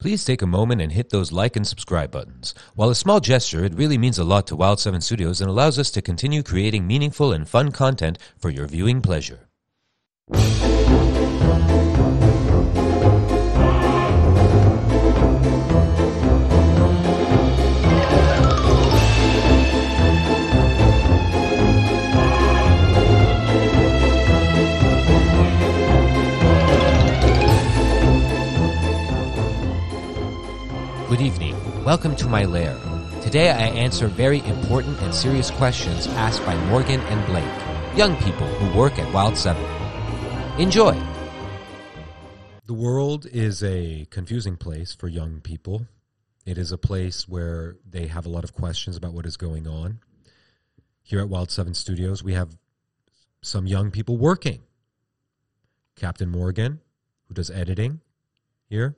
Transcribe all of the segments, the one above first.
Please take a moment and hit those like and subscribe buttons. While a small gesture, it really means a lot to Wild 7 Studios and allows us to continue creating meaningful and fun content for your viewing pleasure. Welcome to my lair. Today I answer very important and serious questions asked by Morgan and Blake, young people who work at Wild 7. Enjoy! The world is a confusing place for young people. It is a place where they have a lot of questions about what is going on. Here at Wild 7 Studios, we have some young people working. Captain Morgan, who does editing here,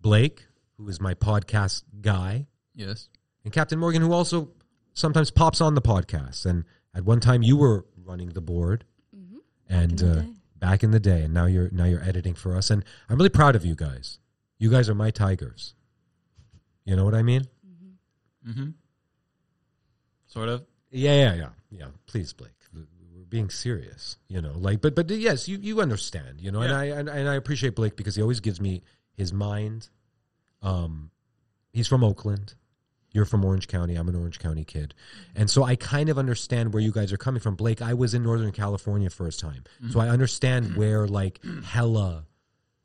Blake, who is my podcast guy, Yes. and Captain Morgan, who also sometimes pops on the podcast. And at one time, you were running the board, and in uh, back in the day, and now you're now you're editing for us. And I'm really proud of you guys. You guys are my tigers. You know what I mean? Mm-hmm. mm-hmm. Sort of. Yeah, yeah, yeah, yeah. Please, Blake. We're being serious, you know. Like, but but yes, you you understand, you know. And I and, and I appreciate Blake because he always gives me his mind. Um, he's from Oakland. You're from Orange County. I'm an Orange County kid, and so I kind of understand where you guys are coming from. Blake, I was in Northern California first time, so I understand where like hella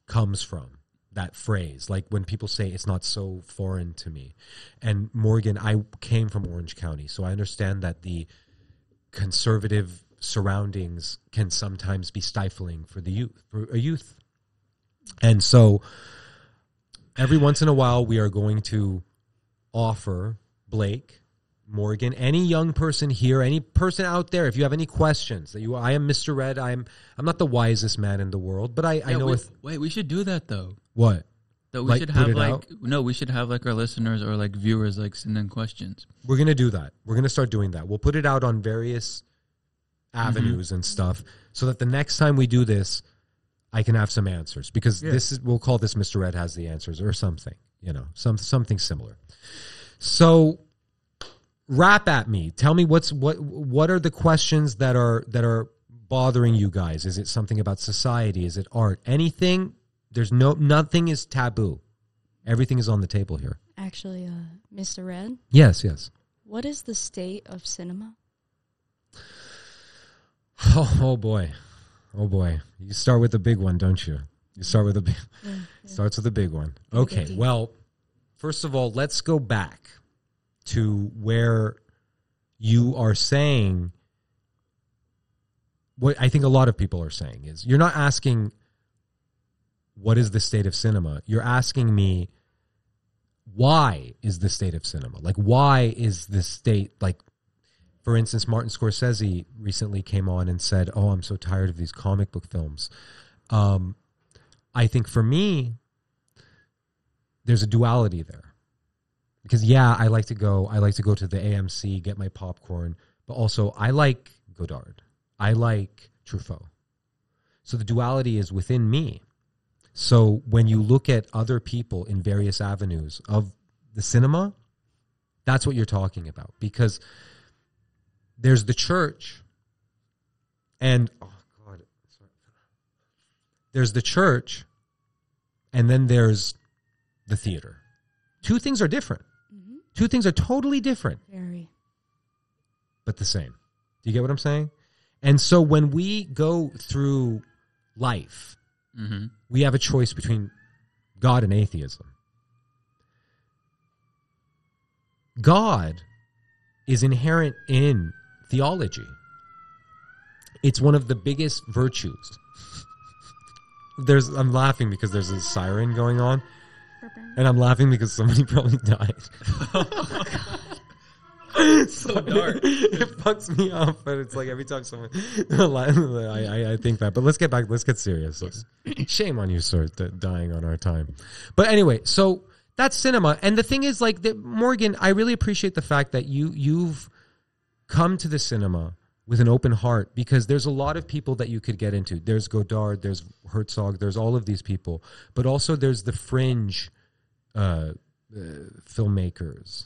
comes from that phrase. Like when people say it's not so foreign to me. And morgan i came from orange county. So i understand that the conservative surroundings can sometimes be stifling for the youth for a youth. And so every once in a while we are going to offer blake morgan any young person here any person out there if you have any questions that you i am mr red i'm i'm not the wisest man in the world but i i know wait, if wait, we should do that though. what That we Like, should have like out? no, we should have like our listeners or like viewers like send in questions. We're gonna do that. We're gonna start doing that. We'll put it out on various mm-hmm. avenues and stuff, so that the next time we do this, I can have some answers because Yeah. this is we'll call this Mr. Red has the answers or something, you know, some something similar. So, rap at me. Tell me what's what what are the questions that are that are bothering you guys? Is it something about society? Is it art? Anything? There's no nothing is taboo. Everything is on the table here. Actually, uh, Mr. Red, Yes, yes. what is the state of cinema? Oh, oh boy, oh boy! You start with the big one, don't you? You start with the big. Starts with the big one. Okay. Well, first of all, let's go back to where you are saying what I think a lot of people are saying is you're not asking what is the state of cinema. You're asking me why is the state of cinema like why is the state like For instance, Martin Scorsese recently came on and said, "Oh, I'm so tired of these comic book films." Um, I think for me, there's a duality there because yeah, I like to go. I like to go to the AMC, get my popcorn, but also I like Godard. I like Truffaut. So the duality is within me. So when you look at other people in various avenues of the cinema, that's what you're talking about because there's the church and oh god there's the church and then there's the theater two things are different Mm-hmm. two things are totally different Very. but the same do you get what i'm saying and so when we go through life Mm-hmm. we have a choice between God and atheism. God is inherent in theology. It's one of the biggest virtues. There's I'm laughing because there's a siren going on and I'm laughing because somebody probably died. so dark. It fucks me up, but it's like every time someone, I, I, I think that. But let's get back. Let's get serious. Let's- Shame on you, sir, th- dying on our time. But anyway, so that's cinema, and the thing is, like, that Morgan, I really appreciate the fact that you you've come to the cinema with an open heart because there's a lot of people that you could get into. There's Godard, there's Herzog, there's all of these people, but also there's the fringe uh, uh, filmmakers.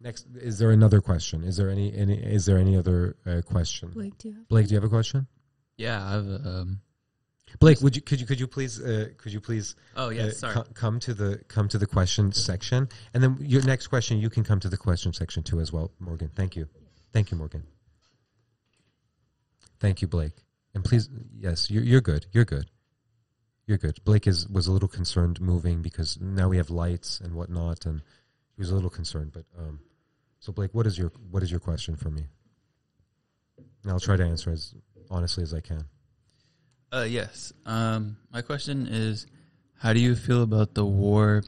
Next, is there another question? Is there any, any is there any other uh, question? Blake, do you have? Blake, do you have a question? Yeah, I've um. Blake, would you could you could you please uh, could you please Oh yeah, uh, sorry. co- come to the come to the question section, and then your next question you can come to the question section too as well, Morgan. Thank you, thank you, Morgan. Thank you, Blake. And please, yes, you're you're good. You're good. You're good. Blake is was a little concerned moving because now we have lights and whatnot, and he was a little concerned. But um, so Blake, what is your what is your question for me? And I'll try to answer as honestly as I can. Uh, yes. Um, my question is, how do you feel about the war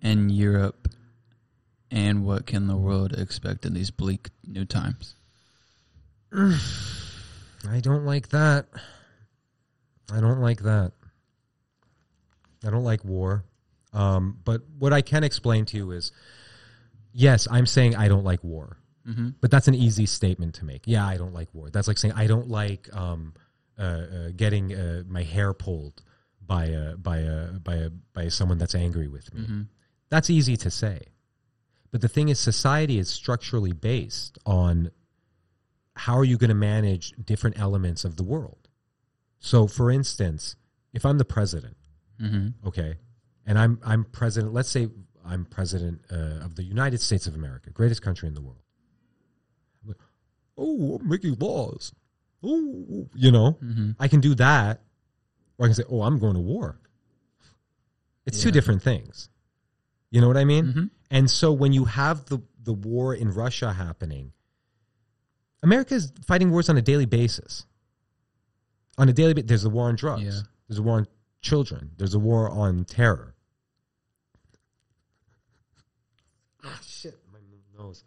in Europe, and what can the world expect in these bleak new times? I don't like that. I don't like that. I don't like war. Um, but what I can explain to you is yes, I'm saying I don't like war. Mm-hmm. But that's an easy statement to make. Yeah, I don't like war. That's like saying I don't like um, getting uh, my hair pulled by a by a by a by someone that's angry with me. Mm-hmm. That's easy to say. But the thing is, society is structurally based on how are you going to manage different elements of the world. So, for instance, if I'm the president, Mm-hmm. okay, and I'm I'm president. Let's say I'm president uh, of the United States of America, greatest country in the world. Like, oh, I'm making laws. Oh, you know, Mm-hmm. I can do that, or I can say, oh, I'm going to war. It's two different things. You know what I mean? Mm-hmm. And so when you have the the war in Russia happening, America is fighting wars on a daily basis. On a daily basis, there's a war on drugs. Yeah. There's a war on children. There's a war on terror. Ah, shit, my nose.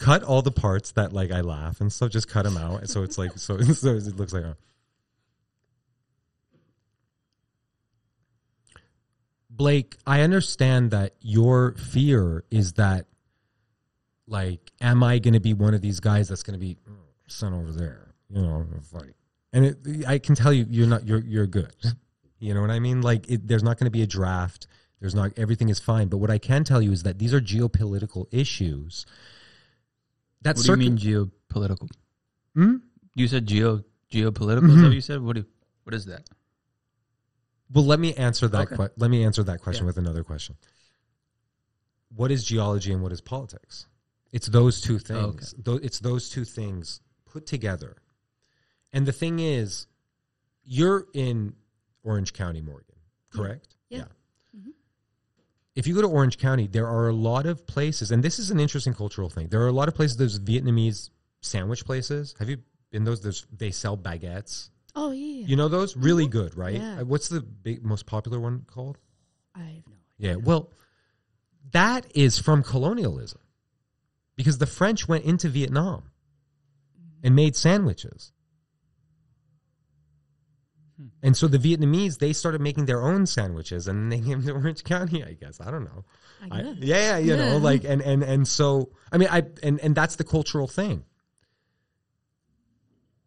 Cut all the parts that like I laugh and stuff. Just cut them out, so it's like so, so it looks like. A, Blake, I understand that your fear is that, like, am I going to be one of these guys that's going to be "Mm, son over there, you know, fight? And it, I can tell you, you're not. You're you're good. You know what I mean? Like, it, there's not going to be a draft. There's not. Everything is fine. But what I can tell you is that these are geopolitical issues. That What do you mean geopolitical? Hmm? You said geo geopolitical. Is that what you said? What do what is that? Well, let me answer that. Okay. Que- let me answer that question Yeah. with another question. What is geology and what is politics? It's those two things. Tho- it's those two things put together. And the thing is, you're in Orange County, Morgan, correct? Yeah. Mhm. If you go to Orange County, there are a lot of places, and this is an interesting cultural thing. There are a lot of places. There's Vietnamese sandwich places. Have you been those? There's they sell baguettes. Oh yeah. You know those? Really good, right? Yeah. Uh, What's the big, most popular one called? I have no Yeah. Well, that is from colonialism because the French went into Vietnam and made sandwiches. And so the Vietnamese, they started making their own sandwiches and they came to Orange County, I guess. I don't know. I I- guess. yeah, you know, like and and and so I mean I and and that's the cultural thing.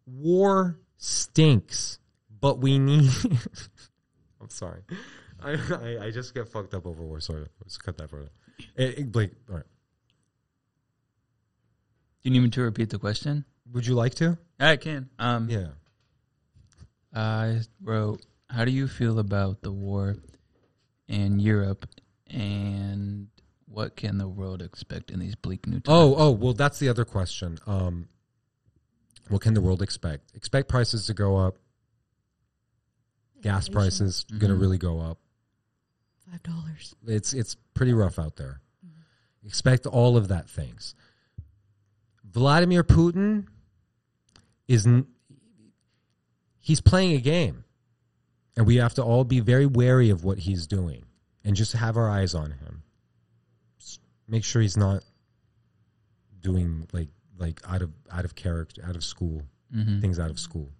War stinks, but we need I'm sorry. I, I I just get fucked up over war. Sorry, let's cut that further. It, it, Blake, all right. Do you need me to repeat the question? Would you like to? I can. Um, Yeah. I wrote, "How do you feel about the war in Europe, and what can the world expect in these bleak new times?" Oh, oh, well, that's the other question. Um, what can the world expect? Expect prices to go up. Gas Inflation. prices going to really go up. Five dollars. It's it's pretty rough out there. Expect all of that things. Vladimir Putin is n- he's playing a game, and we have to all be very wary of what he's doing, and just have our eyes on him. S- Make sure he's not doing like like out of out of character, out of school, Mhm. things out of school.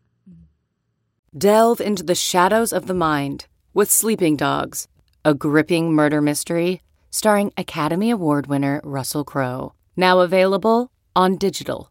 Delve into the shadows of the mind with Sleeping Dogs, a gripping murder mystery starring Academy Award winner Russell Crowe. Now available on digital.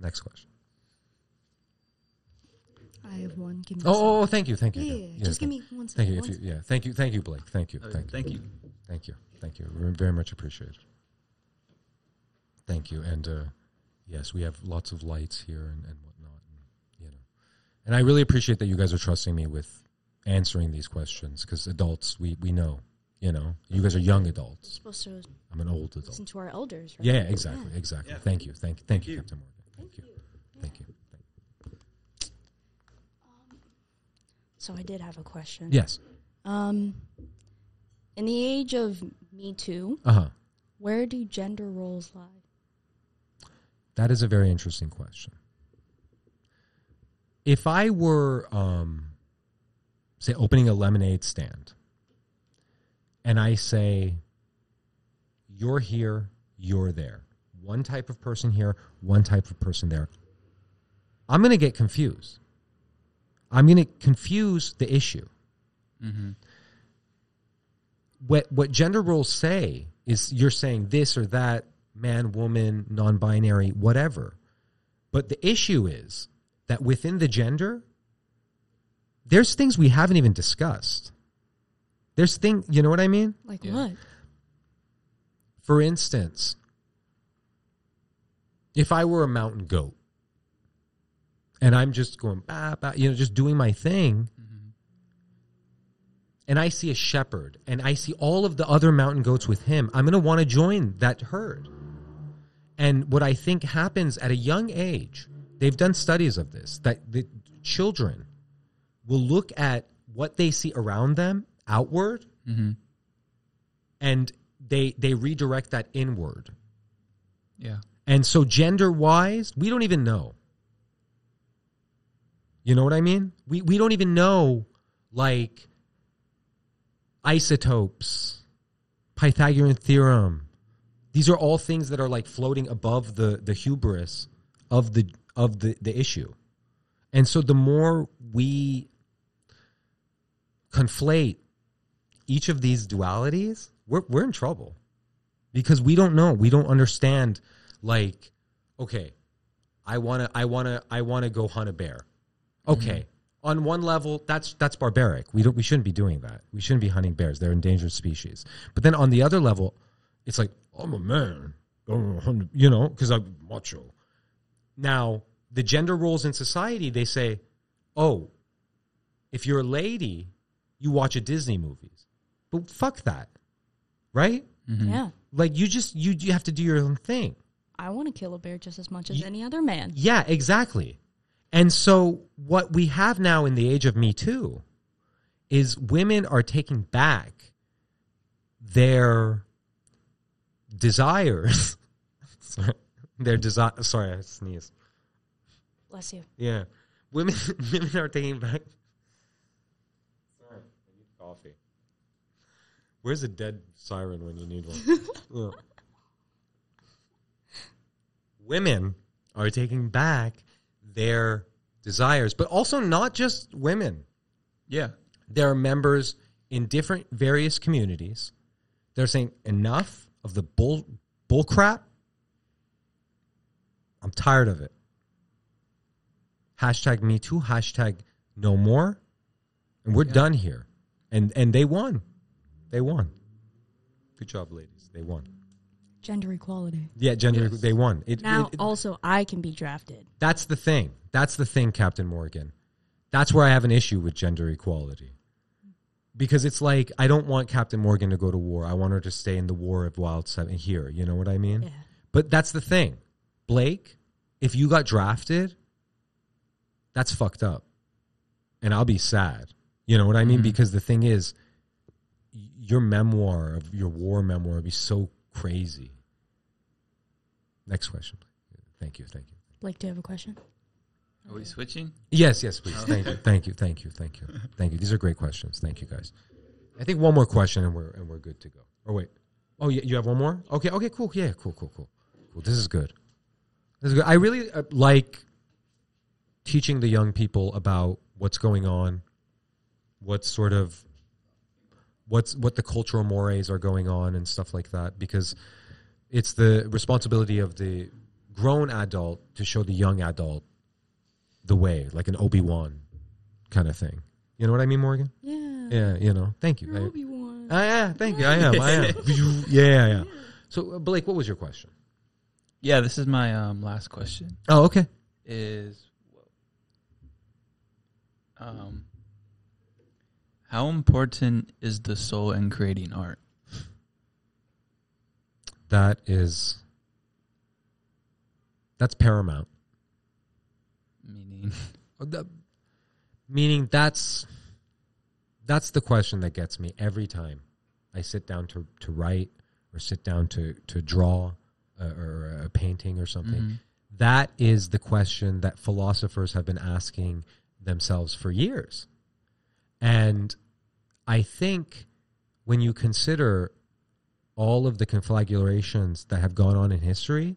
Next question. I have one. Give me Oh, oh, oh, thank you, thank you. Yeah, yeah, yeah, just give thank- me one Thank you. If you, yeah, thank you, thank you, Blake. Thank you, Uh, thank you, thank you. thank you, thank you. Very- Very much appreciated. Thank you, and uh, yes, we have lots of lights here and, and whatnot, and, you know, and I really appreciate that you guys are trusting me with answering these questions because adults, we we know, you know, you guys are young adults. supposed to I'm an old adult. listen to our elders, right? Yeah, exactly, exactly. Thank you, thank you, thank you, Captain Morgan. Thank you, thank you. So I did have a question. Yes. Um, in the age of Me Too, Uh huh. where do gender roles lie? That is a very interesting question. If I were, um, say, opening a lemonade stand, and I say, you're here, you're there, one type of person here, one type of person there, I'm going to get confused. I'm going to confuse the issue. Mm-hmm. What what gender roles say is you're saying this or that, man, woman, non-binary, whatever. But the issue is that within the gender, there's things we haven't even discussed. There's thing, you know what I mean? Like Yeah. what? For instance, if I were a mountain goat and I'm just going, bah, bah, you know, just doing my thing, and I see a shepherd and I see all of the other mountain goats with him, I'm going to want to join that herd. And what I think happens at a young age, they've done studies of this, that the children will look at what they see around them outward Mm-hmm. and they they redirect that inward. Yeah. And so gender wise, we don't even know. You know what I mean? We we don't even know like isotopes, Pythagorean theorem. These are all things that are like floating above the the hubris of the of the the issue. And so the more we conflate each of these dualities, we're we're in trouble. Because we don't know. We don't understand like okay, I want to I want to I want to go hunt a bear. Mm-hmm. Okay. On one level, that's that's barbaric. We don't we shouldn't be doing that. We shouldn't be hunting bears. They're endangered species. But then on the other level, it's like I'm a man, I'm a hunt- you know, because I'm macho. Now the gender roles in society, they say, oh, if you're a lady, you watch a Disney movies. But fuck that, right? Mm-hmm. Yeah. Like you just you you have to do your own thing. I want to kill a bear just as much as any other man. Yeah, exactly. And so what we have now in the age of Me Too is women are taking back their desires. Sorry, their desire. Sorry, I sneezed. Bless you. Yeah, women women are taking back. Sorry, I need coffee. Where's a dead siren when you need one? Ugh. Women are taking back their desires, but also not just women. Yeah. There are members in different various communities. They're saying enough of the bull bull crap. I'm tired of it. Hashtag me too, hashtag no more. And we're done here. And and they won. They won. Good job, ladies. They won. Gender equality. Yeah, gender they won. It, Now, it- it- also, I can be drafted. that's the thing. That's the thing, Captain Morgan. That's where I have an issue with gender equality. Because it's like I don't want Captain Morgan to go to war. I want her to stay in the war of Wild Seven here. You know what I mean? Yeah. But that's the thing. Blake, if you got drafted, that's fucked up. And I'll be sad. You know what I mean? Mm-hmm. Because the thing is, your memoir of your war memoir would be so crazy. Next question. Thank you. Thank you. Blake, do you have a question? Are we switching? Yes, yes, please. Thank you, thank you, thank you, thank you, thank you. These are great questions. Thank you, guys. I think one more question and we're and we're good to go. Or wait, oh, yeah, you have one more? Okay, okay, cool. Yeah, cool, cool, cool, cool. This is good. This is good. I really uh, like teaching the young people about what's going on, what's sort of what's what the cultural mores are going on and stuff like that because it's the responsibility of the grown adult to show the young adult the way, like an Obi Wan kind of thing. You know what I mean, Morgan? Yeah. Yeah, you know. Thank you. I- Obi-Wan. Ah, yeah, thank you. I am. I am. yeah, yeah. So, uh, Blake, what was your question? Yeah, this is my um, last question. Oh, okay. Is um, how important is the soul in creating art? That is that's paramount. Meaning, Uh, meaning that's that's the question that gets me every time I sit down to to write or sit down to to draw uh, or a painting or something. That is the question that philosophers have been asking themselves for years. And I think when you consider all of the conflagrations that have gone on in history,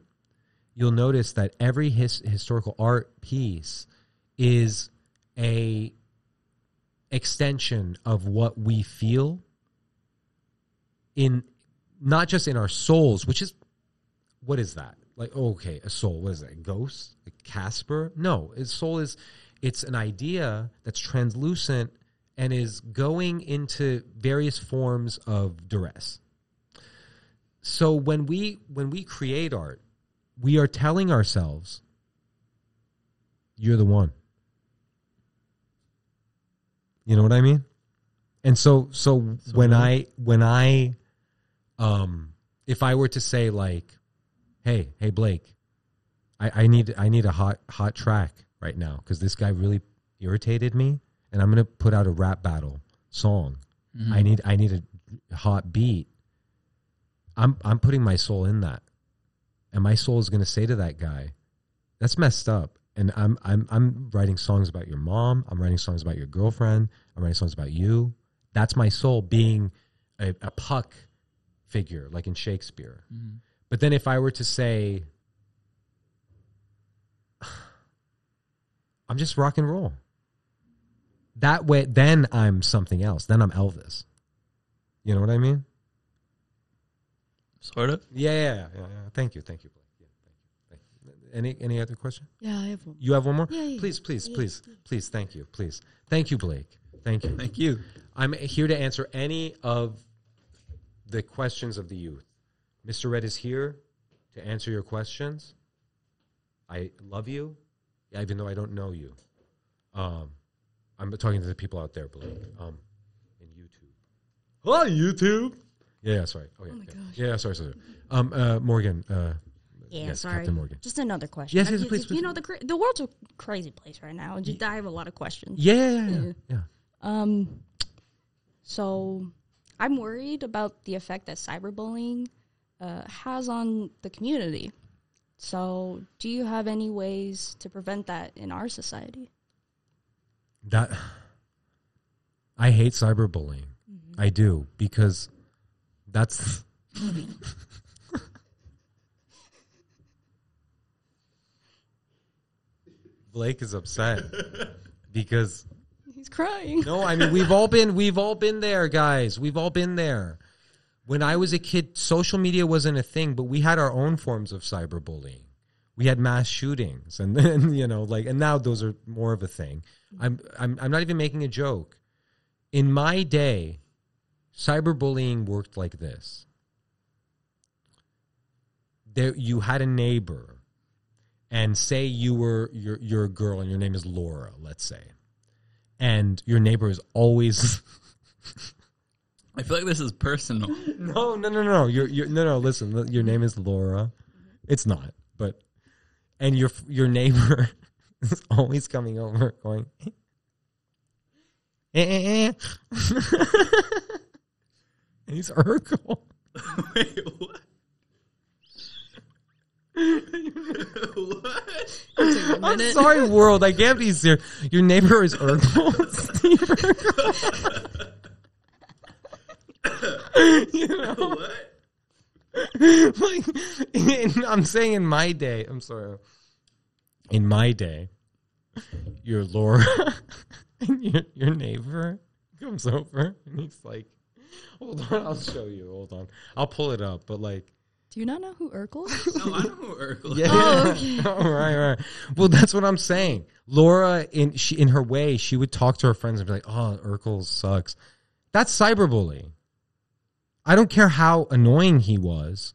you'll notice that every his, historical art piece is a extension of what we feel in not just in our souls, which is what is that? Like, okay, a soul. What is that? A ghost? Like Casper? No, a soul is it's an idea that's translucent and is going into various forms of duress. So when we when we create art, we are telling ourselves, "You're the one." You know what I mean? And so so, when I when I um if I were to say like, "Hey, hey Blake, I, I need I need a hot hot track right now because this guy really irritated me, and I'm gonna put out a rap battle song. I need I need a hot beat. I'm I'm putting my soul in that, and my soul is gonna say to that guy, "That's messed up," and I'm I'm I'm writing songs about your mom. I'm writing songs about your girlfriend. I'm writing songs about you. That's my soul being a, a puck figure, like in Shakespeare. Mhm. But then if I were to say, I'm just rock and roll. That way, then I'm something else. Then I'm Elvis. You know what I mean? Sort of. Yeah, yeah, yeah. yeah. Thank you, thank you. Blake. Yeah, thank you, thank you. Any any other question? Yeah, I have one. You have one more? Yeah, yeah, Please, please, yeah. please, please. Thank you, please. Thank you, Blake. Thank you. Thank you. I'm here to answer any of the questions of the youth. Mr. Red is here to answer your questions. I love you, even though I don't know you. Um, I'm talking to the people out there, Blake, um, in YouTube. Hi, YouTube. Yeah, yeah, sorry. Okay, Oh my okay. gosh. Yeah, sorry, sorry. Um, uh, Morgan. Uh, Yeah, yes, sorry. Captain Morgan. Just another question. Yes, yes, you, please, you please. know the cra- the world's a crazy place right now. and Just I have a lot of questions. Yeah, yeah, yeah, yeah. Um, so I'm worried about the effect that cyberbullying uh, has on the community. So, do you have any ways to prevent that in our society? That I hate cyberbullying. I do because that's Blake is upset because He's crying. no, I mean we've all been we've all been there, guys. We've all been there. When I was a kid, social media wasn't a thing, but we had our own forms of cyberbullying. We had mass shootings, and then you know, like, and now those are more of a thing. I'm I'm I'm not even making a joke. In my day, cyberbullying worked like this. There, you had a neighbor, and say you were you're you're a girl and your name is Laura, let's say, and your neighbor is always. I feel like this is personal. No, no, no, no. You're, you're no, no. Listen, your name is Laura. It's not, but and your your neighbor is always coming over, going. Eh, eh, eh. And he's Urkel. Wait, what? what? I'm sorry, world. I can't be serious. Your neighbor is Urkel. Steve Urkel. you know? What? like, in, I'm saying in my day, I'm sorry. In my day, your Laura and your, your neighbor comes over and he's like, hold on, I'll show you. Hold on. I'll pull it up, but like, Do you not know who Urkel is? No, I know who Urkel yeah. is. Oh, okay. All right, all right. Well, that's what I'm saying. Laura, in she in her way, she would talk to her friends and be like, "Oh, Urkel sucks." That's cyberbullying. I don't care how annoying he was.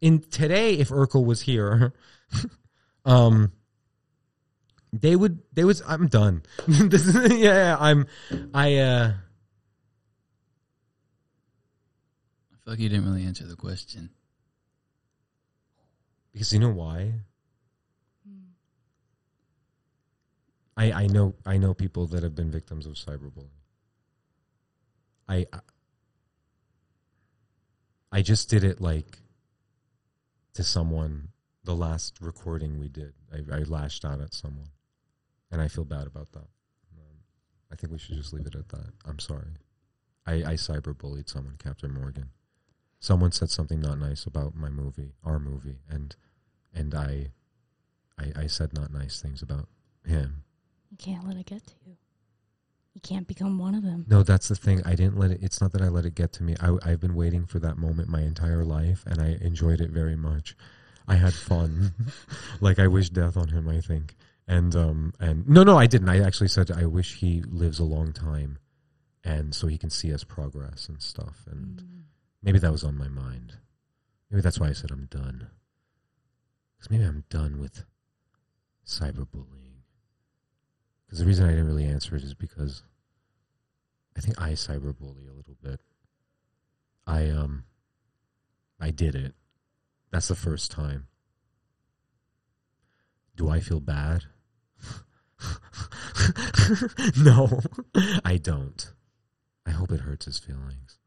In today, if Urkel was here, um, they would they was. I'm done. this is, yeah, yeah, I'm. I uh. Like you didn't really answer the question. Because you know why? I I know I know people that have been victims of cyberbullying. I I just did it like to someone the last recording we did. I, I lashed out at someone, and I feel bad about that. I think we should just leave it at that. I'm sorry. I, I cyberbullied someone, Captain Morgan. Someone said something not nice about my movie, our movie, and and I, I, I said not nice things about him. You can't let it get to you. You can't become one of them. No, that's the thing. I didn't let it. It's not that I let it get to me. I, I've been waiting for that moment my entire life, and I enjoyed it very much. I had fun. like I wish death on him. I think, and um, and no, no, I didn't. I actually said I wish he lives a long time, and so he can see us progress and stuff. And maybe that was on my mind. Maybe that's why I said I'm done. Because maybe I'm done with cyberbullying. Because the reason I didn't really answer it is because I think I cyberbully a little bit. I um I did it. That's the first time. Do I feel bad? no, I don't. I hope it hurts his feelings.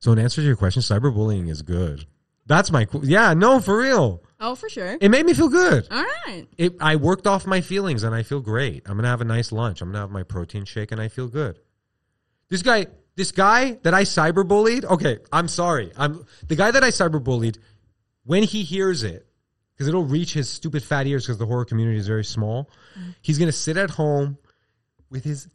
So in answer to your question, cyberbullying is good That's my qu- yeah. No, for real. Oh, for sure. It made me feel good. All right. It, I worked off my feelings and I feel great. I'm gonna have a nice lunch. I'm gonna have my protein shake and I feel good. This guy, this guy that I cyberbullied. Okay, I'm sorry. I'm the guy that I cyberbullied. When he hears it, because it'll reach his stupid fat ears because the horror community is very small. He's gonna sit at home with his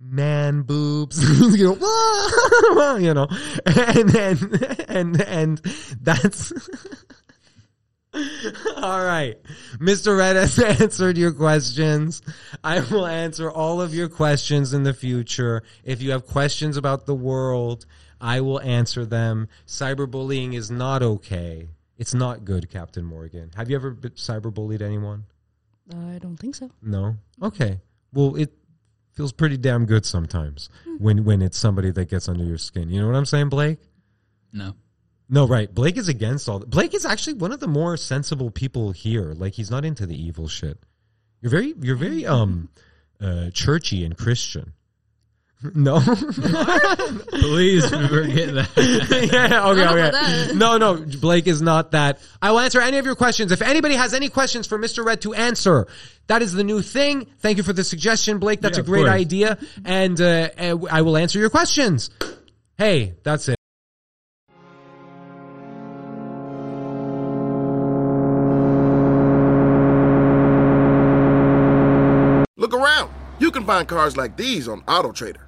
man boobs. He's gonna, you know, and and and and that's. All right. Mr. Red has answered your questions. I will answer all of your questions in the future. If you have questions about the world, I will answer them. Cyberbullying is not okay. It's not good, Captain Morgan. Have you ever cyberbullied anyone? I don't think so. No. Okay. Well, it feels pretty damn good sometimes when when it's somebody that gets under your skin. You know what I'm saying, Blake? No. No, right. Blake is against all. That. Blake is actually one of the more sensible people here. Like he's not into the evil shit. You're very, you're very um, uh, churchy and Christian. No, Please forget that. yeah, okay, okay. that. No, no, Blake is not that. I will answer any of your questions. If anybody has any questions for Mr. Red to answer, that is the new thing. Thank you for the suggestion, Blake. That's Yeah, a of great course. idea, and uh, uh, I will answer your questions. Hey, that's it. Look around. You can find cars like these on AutoTrader.